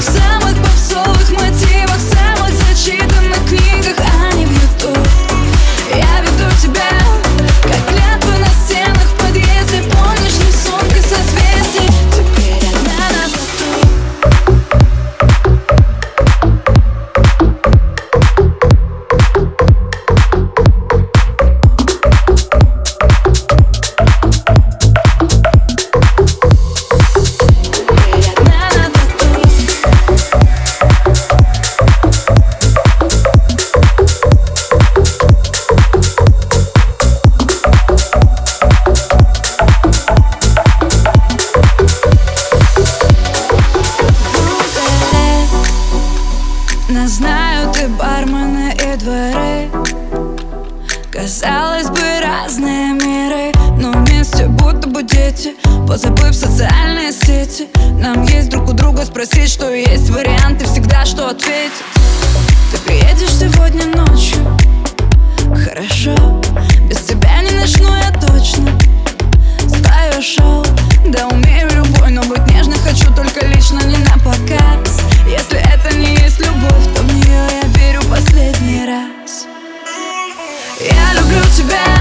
Не знаю, ты бармены и дворы. Казалось бы, разные миры Но вместе будто бы дети. Позабыв социальные сети. Нам есть друг у друга спросить, что есть Варианты всегда, что ответить. Ты приедешь люблю тебя